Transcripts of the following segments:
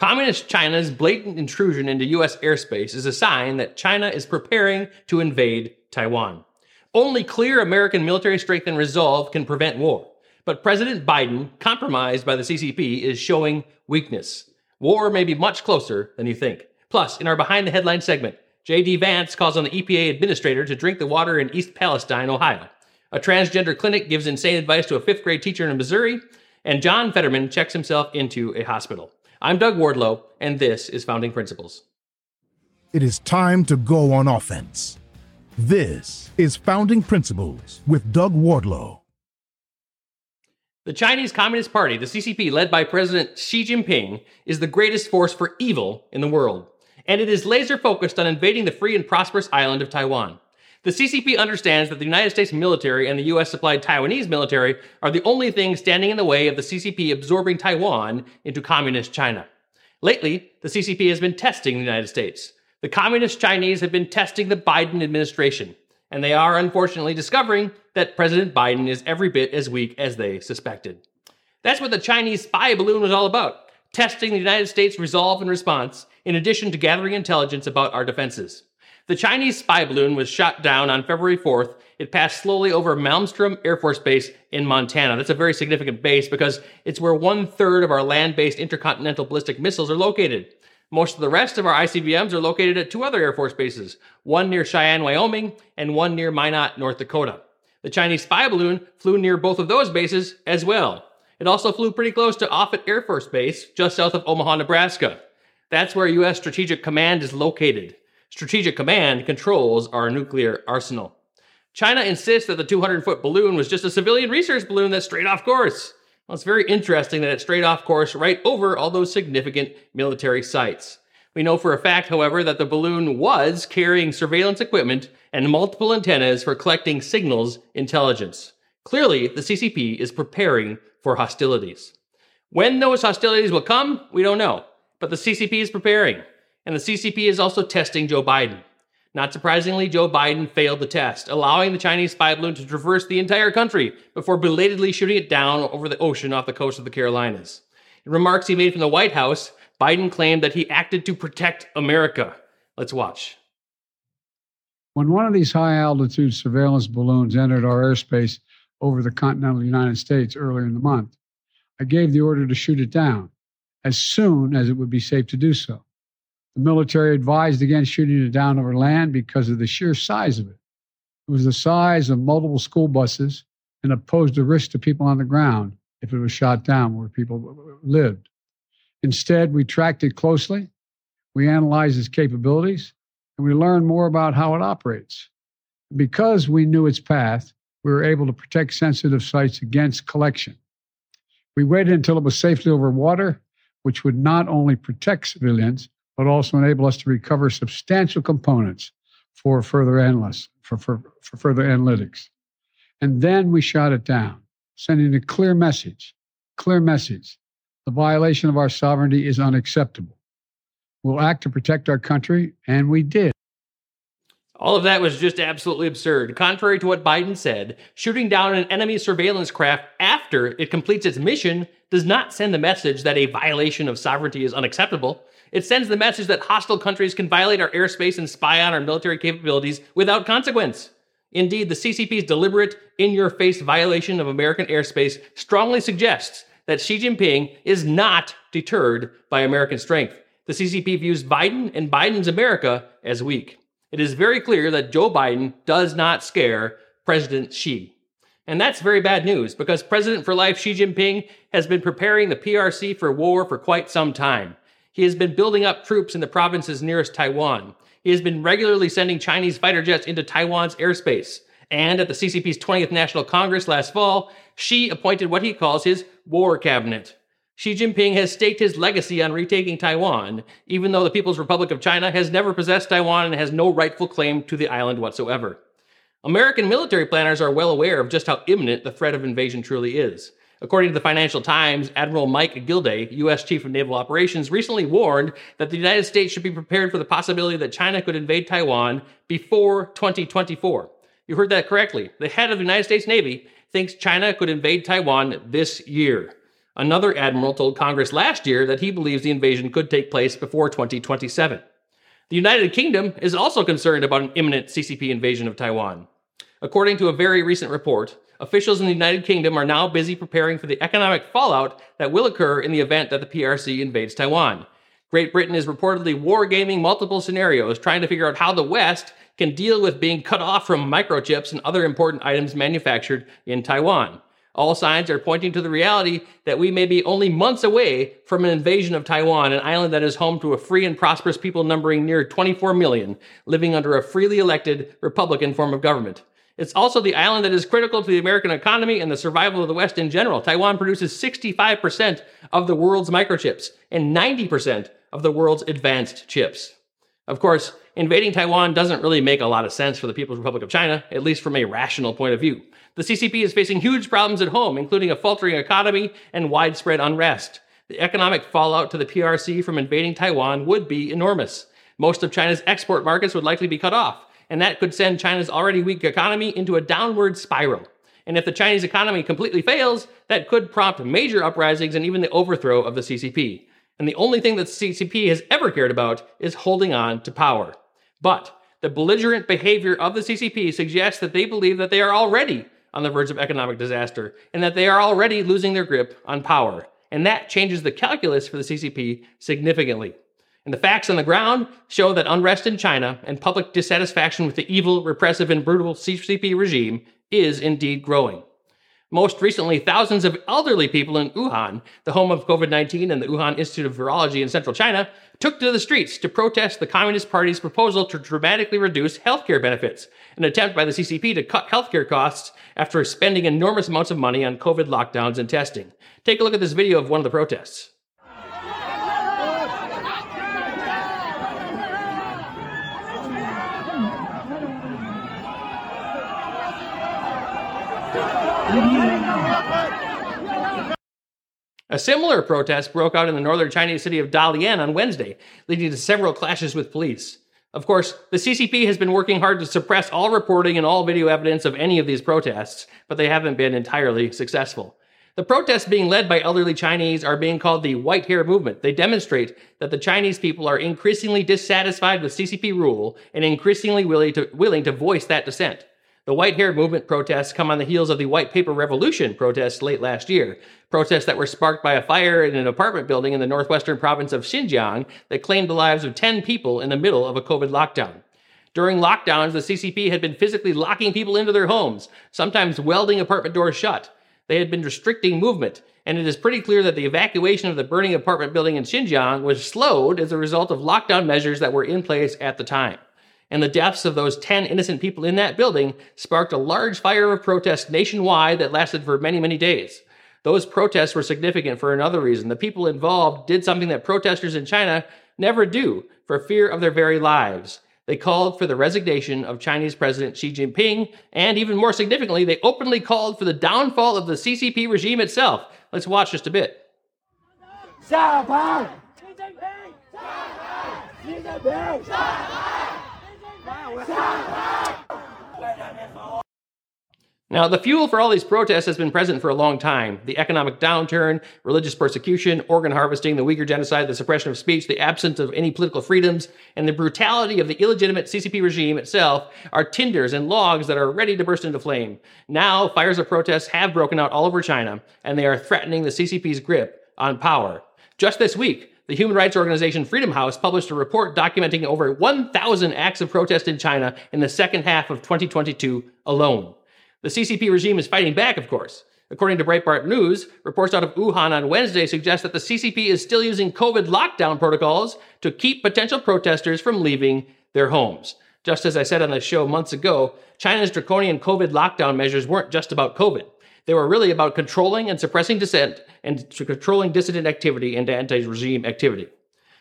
Communist China's blatant intrusion into U.S. airspace is a sign that China is preparing to invade Taiwan. Only clear American military strength and resolve can prevent war. But President Biden, compromised by the CCP, is showing weakness. War may be much closer than you think. Plus, in our Behind the Headline segment, J.D. Vance calls on the EPA administrator to drink the water in East Palestine, Ohio. A transgender clinic gives insane advice to a fifth grade teacher in Missouri. And John Fetterman checks himself into a hospital. I'm Doug Wardlow, and this is Founding Principles. It is time to go on offense. This is Founding Principles with Doug Wardlow. The Chinese Communist Party, the CCP, led by President Xi Jinping, is the greatest force for evil in the world, and it is laser focused on invading the free and prosperous island of Taiwan. The CCP understands that the United States military and the US supplied Taiwanese military are the only things standing in the way of the CCP absorbing Taiwan into communist China. Lately, the CCP has been testing the United States. The communist Chinese have been testing the Biden administration and they are unfortunately discovering that President Biden is every bit as weak as they suspected. That's what the Chinese spy balloon was all about testing the United States' resolve and response, in addition to gathering intelligence about our defenses. The Chinese spy balloon was shot down on February 4th. It passed slowly over Malmstrom Air Force Base in Montana. That's a very significant base because it's where one third of our land based intercontinental ballistic missiles are located. Most of the rest of our ICBMs are located at two other Air Force bases, one near Cheyenne, Wyoming, and one near Minot, North Dakota. The Chinese spy balloon flew near both of those bases as well. It also flew pretty close to Offutt Air Force Base, just south of Omaha, Nebraska. That's where U.S. Strategic Command is located. Strategic Command controls our nuclear arsenal. China insists that the 200 foot balloon was just a civilian research balloon that strayed off course. Well, it's very interesting that it strayed off course right over all those significant military sites. We know for a fact, however, that the balloon was carrying surveillance equipment and multiple antennas for collecting signals intelligence. Clearly, the CCP is preparing for hostilities. When those hostilities will come, we don't know. But the CCP is preparing. And the CCP is also testing Joe Biden. Not surprisingly, Joe Biden failed the test, allowing the Chinese spy balloon to traverse the entire country before belatedly shooting it down over the ocean off the coast of the Carolinas. In remarks he made from the White House, Biden claimed that he acted to protect America. Let's watch. When one of these high altitude surveillance balloons entered our airspace over the continental United States earlier in the month, I gave the order to shoot it down as soon as it would be safe to do so. The military advised against shooting it down over land because of the sheer size of it. It was the size of multiple school buses and it posed a risk to people on the ground if it was shot down where people lived. Instead, we tracked it closely, we analyzed its capabilities, and we learned more about how it operates. Because we knew its path, we were able to protect sensitive sites against collection. We waited until it was safely over water, which would not only protect civilians, but also enable us to recover substantial components for further analysis, for, for, for further analytics. And then we shot it down, sending a clear message, clear message. The violation of our sovereignty is unacceptable. We'll act to protect our country, and we did. All of that was just absolutely absurd. Contrary to what Biden said, shooting down an enemy surveillance craft after it completes its mission does not send the message that a violation of sovereignty is unacceptable. It sends the message that hostile countries can violate our airspace and spy on our military capabilities without consequence. Indeed, the CCP's deliberate, in your face violation of American airspace strongly suggests that Xi Jinping is not deterred by American strength. The CCP views Biden and Biden's America as weak. It is very clear that Joe Biden does not scare President Xi. And that's very bad news because President for Life Xi Jinping has been preparing the PRC for war for quite some time. He has been building up troops in the provinces nearest Taiwan. He has been regularly sending Chinese fighter jets into Taiwan's airspace. And at the CCP's 20th National Congress last fall, Xi appointed what he calls his war cabinet. Xi Jinping has staked his legacy on retaking Taiwan, even though the People's Republic of China has never possessed Taiwan and has no rightful claim to the island whatsoever. American military planners are well aware of just how imminent the threat of invasion truly is. According to the Financial Times, Admiral Mike Gilday, U.S. Chief of Naval Operations, recently warned that the United States should be prepared for the possibility that China could invade Taiwan before 2024. You heard that correctly. The head of the United States Navy thinks China could invade Taiwan this year. Another admiral told Congress last year that he believes the invasion could take place before 2027. The United Kingdom is also concerned about an imminent CCP invasion of Taiwan. According to a very recent report, officials in the United Kingdom are now busy preparing for the economic fallout that will occur in the event that the PRC invades Taiwan. Great Britain is reportedly wargaming multiple scenarios, trying to figure out how the West can deal with being cut off from microchips and other important items manufactured in Taiwan. All signs are pointing to the reality that we may be only months away from an invasion of Taiwan, an island that is home to a free and prosperous people numbering near 24 million, living under a freely elected Republican form of government. It's also the island that is critical to the American economy and the survival of the West in general. Taiwan produces 65% of the world's microchips and 90% of the world's advanced chips. Of course, invading Taiwan doesn't really make a lot of sense for the People's Republic of China, at least from a rational point of view. The CCP is facing huge problems at home, including a faltering economy and widespread unrest. The economic fallout to the PRC from invading Taiwan would be enormous. Most of China's export markets would likely be cut off and that could send China's already weak economy into a downward spiral. And if the Chinese economy completely fails, that could prompt major uprisings and even the overthrow of the CCP. And the only thing that the CCP has ever cared about is holding on to power. But the belligerent behavior of the CCP suggests that they believe that they are already on the verge of economic disaster and that they are already losing their grip on power. And that changes the calculus for the CCP significantly. And the facts on the ground show that unrest in China and public dissatisfaction with the evil, repressive, and brutal CCP regime is indeed growing. Most recently, thousands of elderly people in Wuhan, the home of COVID 19 and the Wuhan Institute of Virology in central China, took to the streets to protest the Communist Party's proposal to dramatically reduce healthcare benefits, an attempt by the CCP to cut healthcare costs after spending enormous amounts of money on COVID lockdowns and testing. Take a look at this video of one of the protests. A similar protest broke out in the northern Chinese city of Dalian on Wednesday, leading to several clashes with police. Of course, the CCP has been working hard to suppress all reporting and all video evidence of any of these protests, but they haven't been entirely successful. The protests being led by elderly Chinese are being called the White Hair Movement. They demonstrate that the Chinese people are increasingly dissatisfied with CCP rule and increasingly willing to, willing to voice that dissent. The white hair movement protests come on the heels of the white paper revolution protests late last year, protests that were sparked by a fire in an apartment building in the northwestern province of Xinjiang that claimed the lives of 10 people in the middle of a COVID lockdown. During lockdowns, the CCP had been physically locking people into their homes, sometimes welding apartment doors shut. They had been restricting movement, and it is pretty clear that the evacuation of the burning apartment building in Xinjiang was slowed as a result of lockdown measures that were in place at the time and the deaths of those 10 innocent people in that building sparked a large fire of protest nationwide that lasted for many, many days. Those protests were significant for another reason. The people involved did something that protesters in China never do for fear of their very lives. They called for the resignation of Chinese President Xi Jinping, and even more significantly, they openly called for the downfall of the CCP regime itself. Let's watch just a bit. 下台！习近平！下台！习近平！下台 ！now, the fuel for all these protests has been present for a long time. The economic downturn, religious persecution, organ harvesting, the Uyghur genocide, the suppression of speech, the absence of any political freedoms, and the brutality of the illegitimate CCP regime itself are tinders and logs that are ready to burst into flame. Now, fires of protests have broken out all over China, and they are threatening the CCP's grip on power. Just this week, the human rights organization Freedom House published a report documenting over 1,000 acts of protest in China in the second half of 2022 alone. The CCP regime is fighting back, of course. According to Breitbart News, reports out of Wuhan on Wednesday suggest that the CCP is still using COVID lockdown protocols to keep potential protesters from leaving their homes. Just as I said on the show months ago, China's draconian COVID lockdown measures weren't just about COVID. They were really about controlling and suppressing dissent and controlling dissident activity and anti regime activity.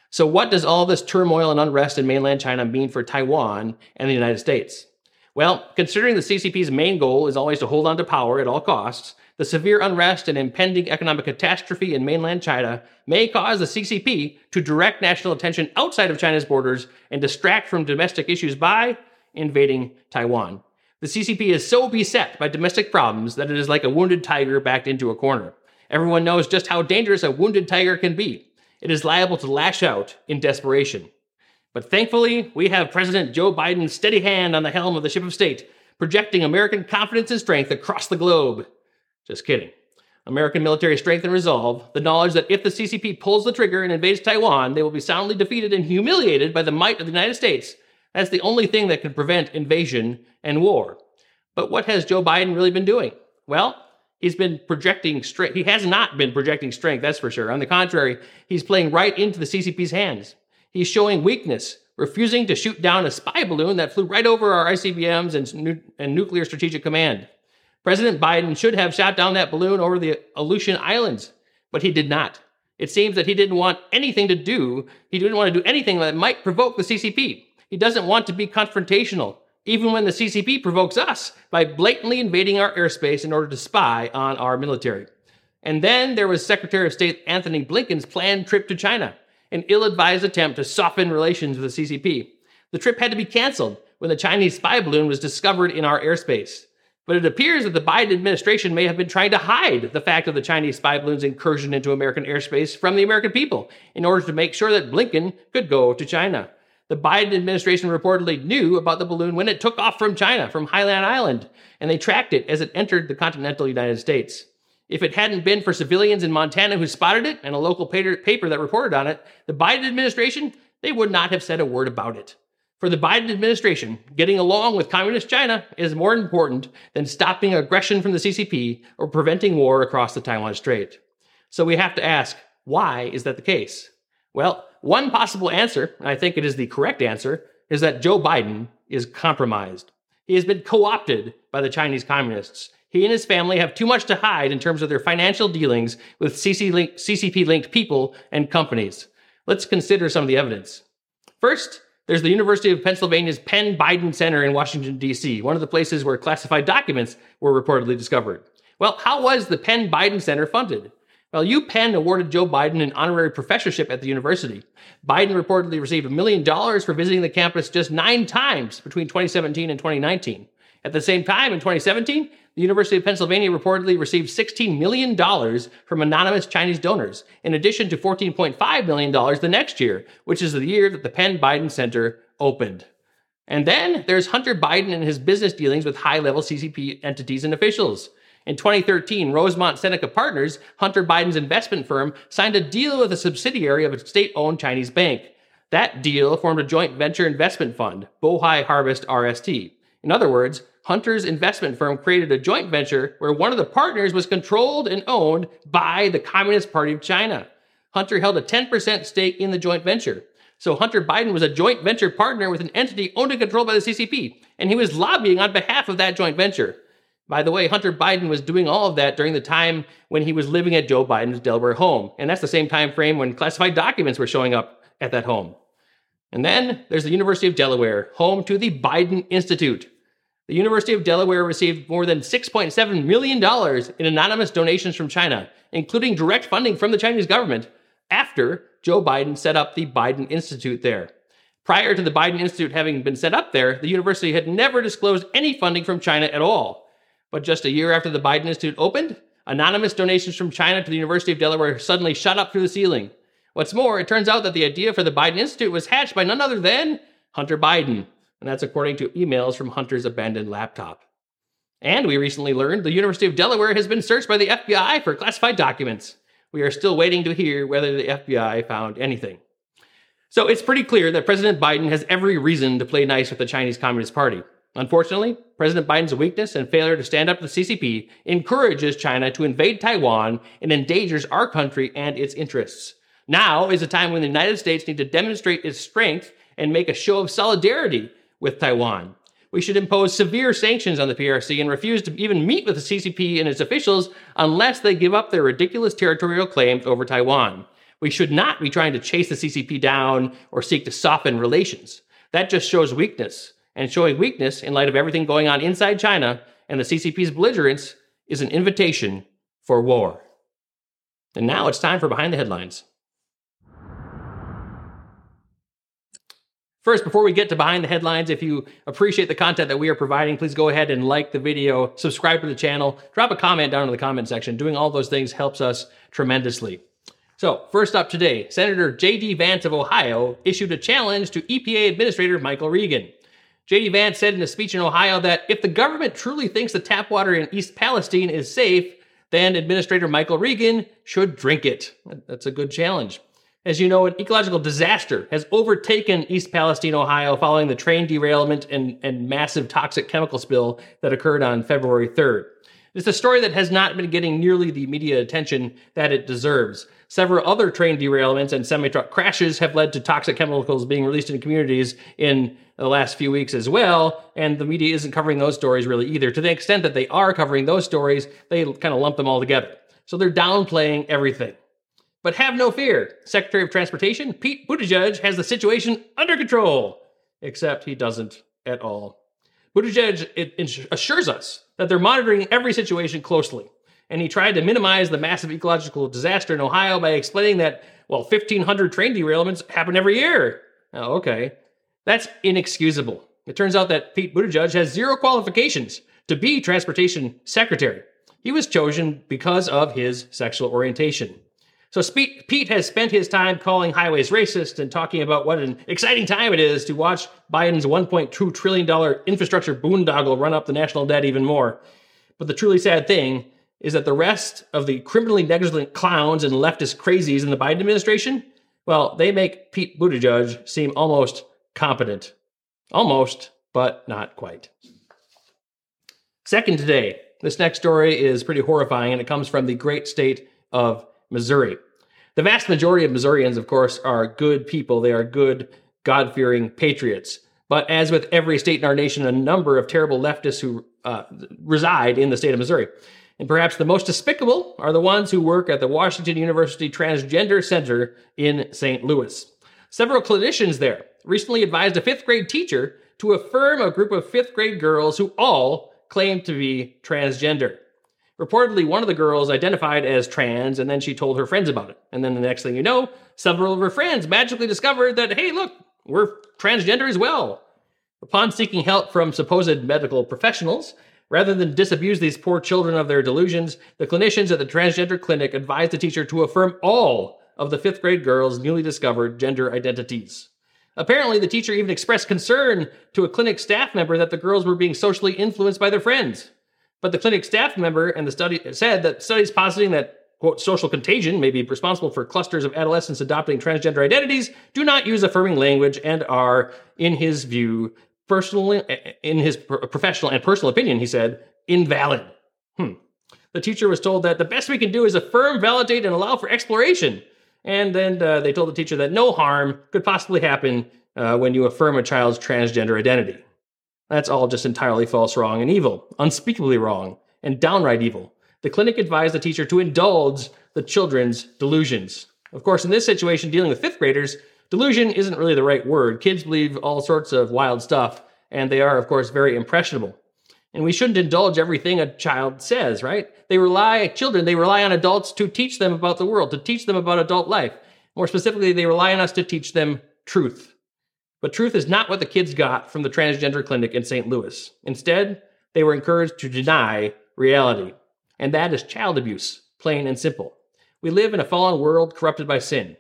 So, what does all this turmoil and unrest in mainland China mean for Taiwan and the United States? Well, considering the CCP's main goal is always to hold on to power at all costs, the severe unrest and impending economic catastrophe in mainland China may cause the CCP to direct national attention outside of China's borders and distract from domestic issues by invading Taiwan. The CCP is so beset by domestic problems that it is like a wounded tiger backed into a corner. Everyone knows just how dangerous a wounded tiger can be. It is liable to lash out in desperation. But thankfully, we have President Joe Biden's steady hand on the helm of the ship of state, projecting American confidence and strength across the globe. Just kidding. American military strength and resolve, the knowledge that if the CCP pulls the trigger and invades Taiwan, they will be soundly defeated and humiliated by the might of the United States. That's the only thing that can prevent invasion and war. But what has Joe Biden really been doing? Well, he's been projecting strength. He has not been projecting strength, that's for sure. On the contrary, he's playing right into the CCP's hands. He's showing weakness, refusing to shoot down a spy balloon that flew right over our ICBMs and, nu- and nuclear strategic command. President Biden should have shot down that balloon over the Aleutian Islands, but he did not. It seems that he didn't want anything to do, he didn't want to do anything that might provoke the CCP. He doesn't want to be confrontational, even when the CCP provokes us by blatantly invading our airspace in order to spy on our military. And then there was Secretary of State Antony Blinken's planned trip to China, an ill advised attempt to soften relations with the CCP. The trip had to be canceled when the Chinese spy balloon was discovered in our airspace. But it appears that the Biden administration may have been trying to hide the fact of the Chinese spy balloon's incursion into American airspace from the American people in order to make sure that Blinken could go to China. The Biden administration reportedly knew about the balloon when it took off from China, from Hainan Island, and they tracked it as it entered the continental United States. If it hadn't been for civilians in Montana who spotted it and a local paper that reported on it, the Biden administration, they would not have said a word about it. For the Biden administration, getting along with Communist China is more important than stopping aggression from the CCP or preventing war across the Taiwan Strait. So we have to ask, why is that the case? Well, one possible answer, and I think it is the correct answer, is that Joe Biden is compromised. He has been co opted by the Chinese communists. He and his family have too much to hide in terms of their financial dealings with CCP linked people and companies. Let's consider some of the evidence. First, there's the University of Pennsylvania's Penn Biden Center in Washington, D.C., one of the places where classified documents were reportedly discovered. Well, how was the Penn Biden Center funded? Well, UPenn awarded Joe Biden an honorary professorship at the university. Biden reportedly received a million dollars for visiting the campus just nine times between 2017 and 2019. At the same time, in 2017, the University of Pennsylvania reportedly received $16 million from anonymous Chinese donors, in addition to $14.5 million the next year, which is the year that the Penn Biden Center opened. And then there's Hunter Biden and his business dealings with high level CCP entities and officials. In 2013, Rosemont Seneca Partners, Hunter Biden's investment firm, signed a deal with a subsidiary of a state owned Chinese bank. That deal formed a joint venture investment fund, Bohai Harvest RST. In other words, Hunter's investment firm created a joint venture where one of the partners was controlled and owned by the Communist Party of China. Hunter held a 10% stake in the joint venture. So Hunter Biden was a joint venture partner with an entity owned and controlled by the CCP, and he was lobbying on behalf of that joint venture. By the way, Hunter Biden was doing all of that during the time when he was living at Joe Biden's Delaware home, and that's the same time frame when classified documents were showing up at that home. And then there's the University of Delaware, home to the Biden Institute the University of Delaware received more than $6.7 million in anonymous donations from China, including direct funding from the Chinese government, after Joe Biden set up the Biden Institute there. Prior to the Biden Institute having been set up there, the university had never disclosed any funding from China at all. But just a year after the Biden Institute opened, anonymous donations from China to the University of Delaware suddenly shot up through the ceiling. What's more, it turns out that the idea for the Biden Institute was hatched by none other than Hunter Biden and that's according to emails from Hunter's abandoned laptop. And we recently learned the University of Delaware has been searched by the FBI for classified documents. We are still waiting to hear whether the FBI found anything. So it's pretty clear that President Biden has every reason to play nice with the Chinese Communist Party. Unfortunately, President Biden's weakness and failure to stand up to the CCP encourages China to invade Taiwan and endangers our country and its interests. Now is a time when the United States needs to demonstrate its strength and make a show of solidarity with Taiwan. We should impose severe sanctions on the PRC and refuse to even meet with the CCP and its officials unless they give up their ridiculous territorial claims over Taiwan. We should not be trying to chase the CCP down or seek to soften relations. That just shows weakness. And showing weakness in light of everything going on inside China and the CCP's belligerence is an invitation for war. And now it's time for Behind the Headlines. First, before we get to behind the headlines, if you appreciate the content that we are providing, please go ahead and like the video, subscribe to the channel, drop a comment down in the comment section. Doing all those things helps us tremendously. So, first up today, Senator J.D. Vance of Ohio issued a challenge to EPA Administrator Michael Regan. J.D. Vance said in a speech in Ohio that if the government truly thinks the tap water in East Palestine is safe, then Administrator Michael Regan should drink it. That's a good challenge. As you know, an ecological disaster has overtaken East Palestine, Ohio, following the train derailment and, and massive toxic chemical spill that occurred on February 3rd. It's a story that has not been getting nearly the media attention that it deserves. Several other train derailments and semi truck crashes have led to toxic chemicals being released in communities in the last few weeks as well, and the media isn't covering those stories really either. To the extent that they are covering those stories, they kind of lump them all together. So they're downplaying everything. But have no fear. Secretary of Transportation Pete Buttigieg has the situation under control, except he doesn't at all. Buttigieg assures us that they're monitoring every situation closely, and he tried to minimize the massive ecological disaster in Ohio by explaining that, well, 1,500 train derailments happen every year. Oh, okay. That's inexcusable. It turns out that Pete Buttigieg has zero qualifications to be transportation secretary. He was chosen because of his sexual orientation. So Pete has spent his time calling highways racist and talking about what an exciting time it is to watch Biden's $1.2 trillion infrastructure boondoggle run up the national debt even more. But the truly sad thing is that the rest of the criminally negligent clowns and leftist crazies in the Biden administration, well, they make Pete Buttigieg seem almost competent. Almost, but not quite. Second today, this next story is pretty horrifying and it comes from the great state of Missouri. The vast majority of Missourians, of course, are good people. They are good, God fearing patriots. But as with every state in our nation, a number of terrible leftists who uh, reside in the state of Missouri. And perhaps the most despicable are the ones who work at the Washington University Transgender Center in St. Louis. Several clinicians there recently advised a fifth grade teacher to affirm a group of fifth grade girls who all claimed to be transgender. Reportedly, one of the girls identified as trans, and then she told her friends about it. And then the next thing you know, several of her friends magically discovered that, hey, look, we're transgender as well. Upon seeking help from supposed medical professionals, rather than disabuse these poor children of their delusions, the clinicians at the transgender clinic advised the teacher to affirm all of the fifth grade girls' newly discovered gender identities. Apparently, the teacher even expressed concern to a clinic staff member that the girls were being socially influenced by their friends. But the clinic staff member and the study said that studies positing that quote social contagion may be responsible for clusters of adolescents adopting transgender identities do not use affirming language and are, in his view, personally in his professional and personal opinion, he said, invalid. Hmm. The teacher was told that the best we can do is affirm, validate, and allow for exploration. And then uh, they told the teacher that no harm could possibly happen uh, when you affirm a child's transgender identity. That's all just entirely false, wrong, and evil, unspeakably wrong, and downright evil. The clinic advised the teacher to indulge the children's delusions. Of course, in this situation, dealing with fifth graders, delusion isn't really the right word. Kids believe all sorts of wild stuff, and they are, of course, very impressionable. And we shouldn't indulge everything a child says, right? They rely, children, they rely on adults to teach them about the world, to teach them about adult life. More specifically, they rely on us to teach them truth. But truth is not what the kids got from the transgender clinic in St. Louis. Instead, they were encouraged to deny reality. And that is child abuse, plain and simple. We live in a fallen world corrupted by sin.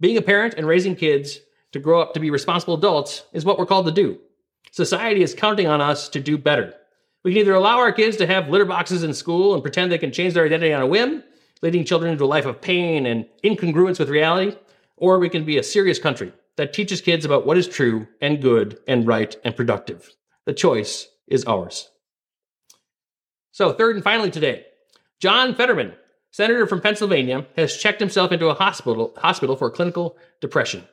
Being a parent and raising kids to grow up to be responsible adults is what we're called to do. Society is counting on us to do better. We can either allow our kids to have litter boxes in school and pretend they can change their identity on a whim, leading children into a life of pain and incongruence with reality, or we can be a serious country that teaches kids about what is true and good and right and productive. The choice is ours. So, third and finally today, John Fetterman, senator from Pennsylvania, has checked himself into a hospital, hospital for clinical depression.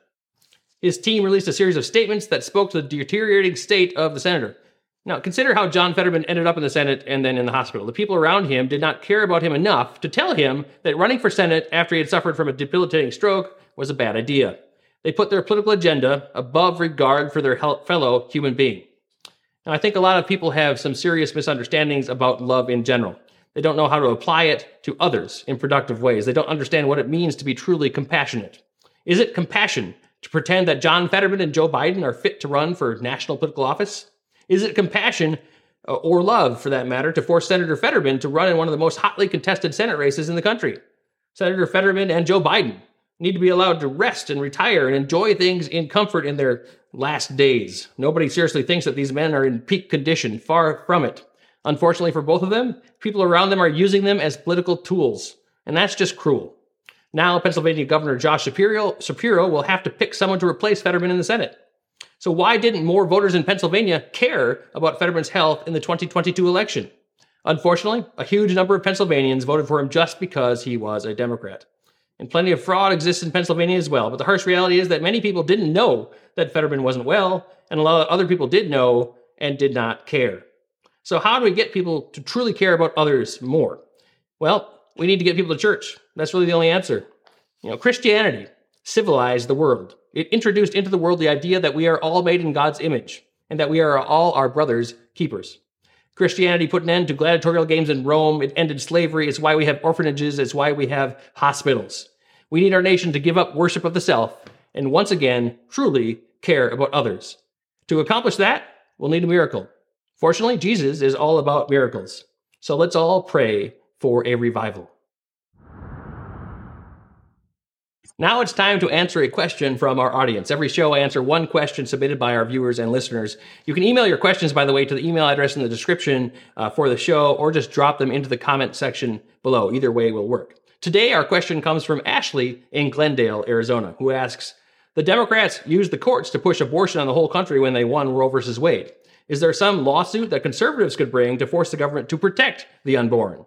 His team released a series of statements that spoke to the deteriorating state of the senator. Now, consider how John Fetterman ended up in the Senate and then in the hospital. The people around him did not care about him enough to tell him that running for Senate after he had suffered from a debilitating stroke was a bad idea. They put their political agenda above regard for their fellow human being. Now, I think a lot of people have some serious misunderstandings about love in general. They don't know how to apply it to others in productive ways. They don't understand what it means to be truly compassionate. Is it compassion to pretend that John Fetterman and Joe Biden are fit to run for national political office? Is it compassion uh, or love, for that matter, to force Senator Fetterman to run in one of the most hotly contested Senate races in the country? Senator Fetterman and Joe Biden need to be allowed to rest and retire and enjoy things in comfort in their last days. Nobody seriously thinks that these men are in peak condition, far from it. Unfortunately for both of them, people around them are using them as political tools, and that's just cruel. Now, Pennsylvania Governor Josh Shapiro, Shapiro will have to pick someone to replace Fetterman in the Senate. So, why didn't more voters in Pennsylvania care about Fetterman's health in the 2022 election? Unfortunately, a huge number of Pennsylvanians voted for him just because he was a Democrat. And plenty of fraud exists in Pennsylvania as well. But the harsh reality is that many people didn't know that Fetterman wasn't well, and a lot of other people did know and did not care. So, how do we get people to truly care about others more? Well, we need to get people to church. That's really the only answer. You know, Christianity civilized the world. It introduced into the world the idea that we are all made in God's image and that we are all our brother's keepers. Christianity put an end to gladiatorial games in Rome. It ended slavery. It's why we have orphanages. It's why we have hospitals. We need our nation to give up worship of the self and once again truly care about others. To accomplish that, we'll need a miracle. Fortunately, Jesus is all about miracles. So let's all pray for a revival. Now it's time to answer a question from our audience. Every show, I answer one question submitted by our viewers and listeners. You can email your questions, by the way, to the email address in the description uh, for the show, or just drop them into the comment section below. Either way will work. Today, our question comes from Ashley in Glendale, Arizona, who asks The Democrats used the courts to push abortion on the whole country when they won Roe versus Wade. Is there some lawsuit that conservatives could bring to force the government to protect the unborn?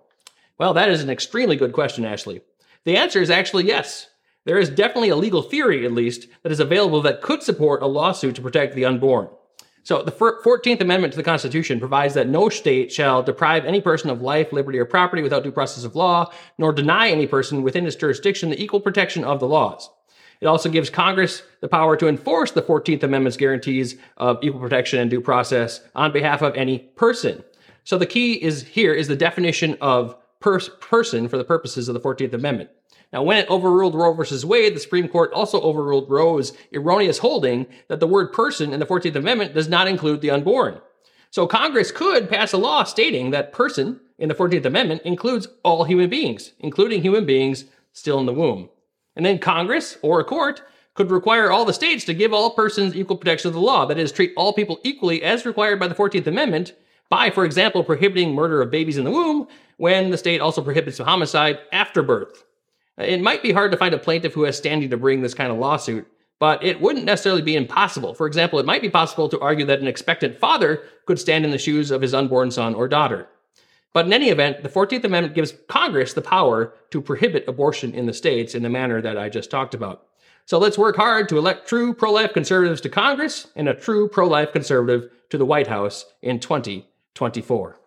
Well, that is an extremely good question, Ashley. The answer is actually yes there is definitely a legal theory, at least, that is available that could support a lawsuit to protect the unborn. So, the 14th Amendment to the Constitution provides that no state shall deprive any person of life, liberty, or property without due process of law, nor deny any person within its jurisdiction the equal protection of the laws. It also gives Congress the power to enforce the 14th Amendment's guarantees of equal protection and due process on behalf of any person. So the key is here is the definition of pers- person for the purposes of the 14th Amendment. Now, when it overruled Roe versus Wade, the Supreme Court also overruled Roe's erroneous holding that the word person in the 14th Amendment does not include the unborn. So Congress could pass a law stating that person in the 14th Amendment includes all human beings, including human beings still in the womb. And then Congress or a court could require all the states to give all persons equal protection of the law, that is, treat all people equally as required by the 14th Amendment by, for example, prohibiting murder of babies in the womb when the state also prohibits homicide after birth. It might be hard to find a plaintiff who has standing to bring this kind of lawsuit, but it wouldn't necessarily be impossible. For example, it might be possible to argue that an expectant father could stand in the shoes of his unborn son or daughter. But in any event, the 14th Amendment gives Congress the power to prohibit abortion in the states in the manner that I just talked about. So let's work hard to elect true pro life conservatives to Congress and a true pro life conservative to the White House in 2024.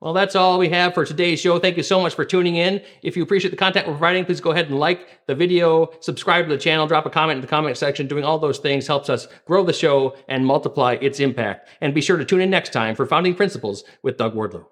Well, that's all we have for today's show. Thank you so much for tuning in. If you appreciate the content we're providing, please go ahead and like the video, subscribe to the channel, drop a comment in the comment section. Doing all those things helps us grow the show and multiply its impact. And be sure to tune in next time for Founding Principles with Doug Wardlow.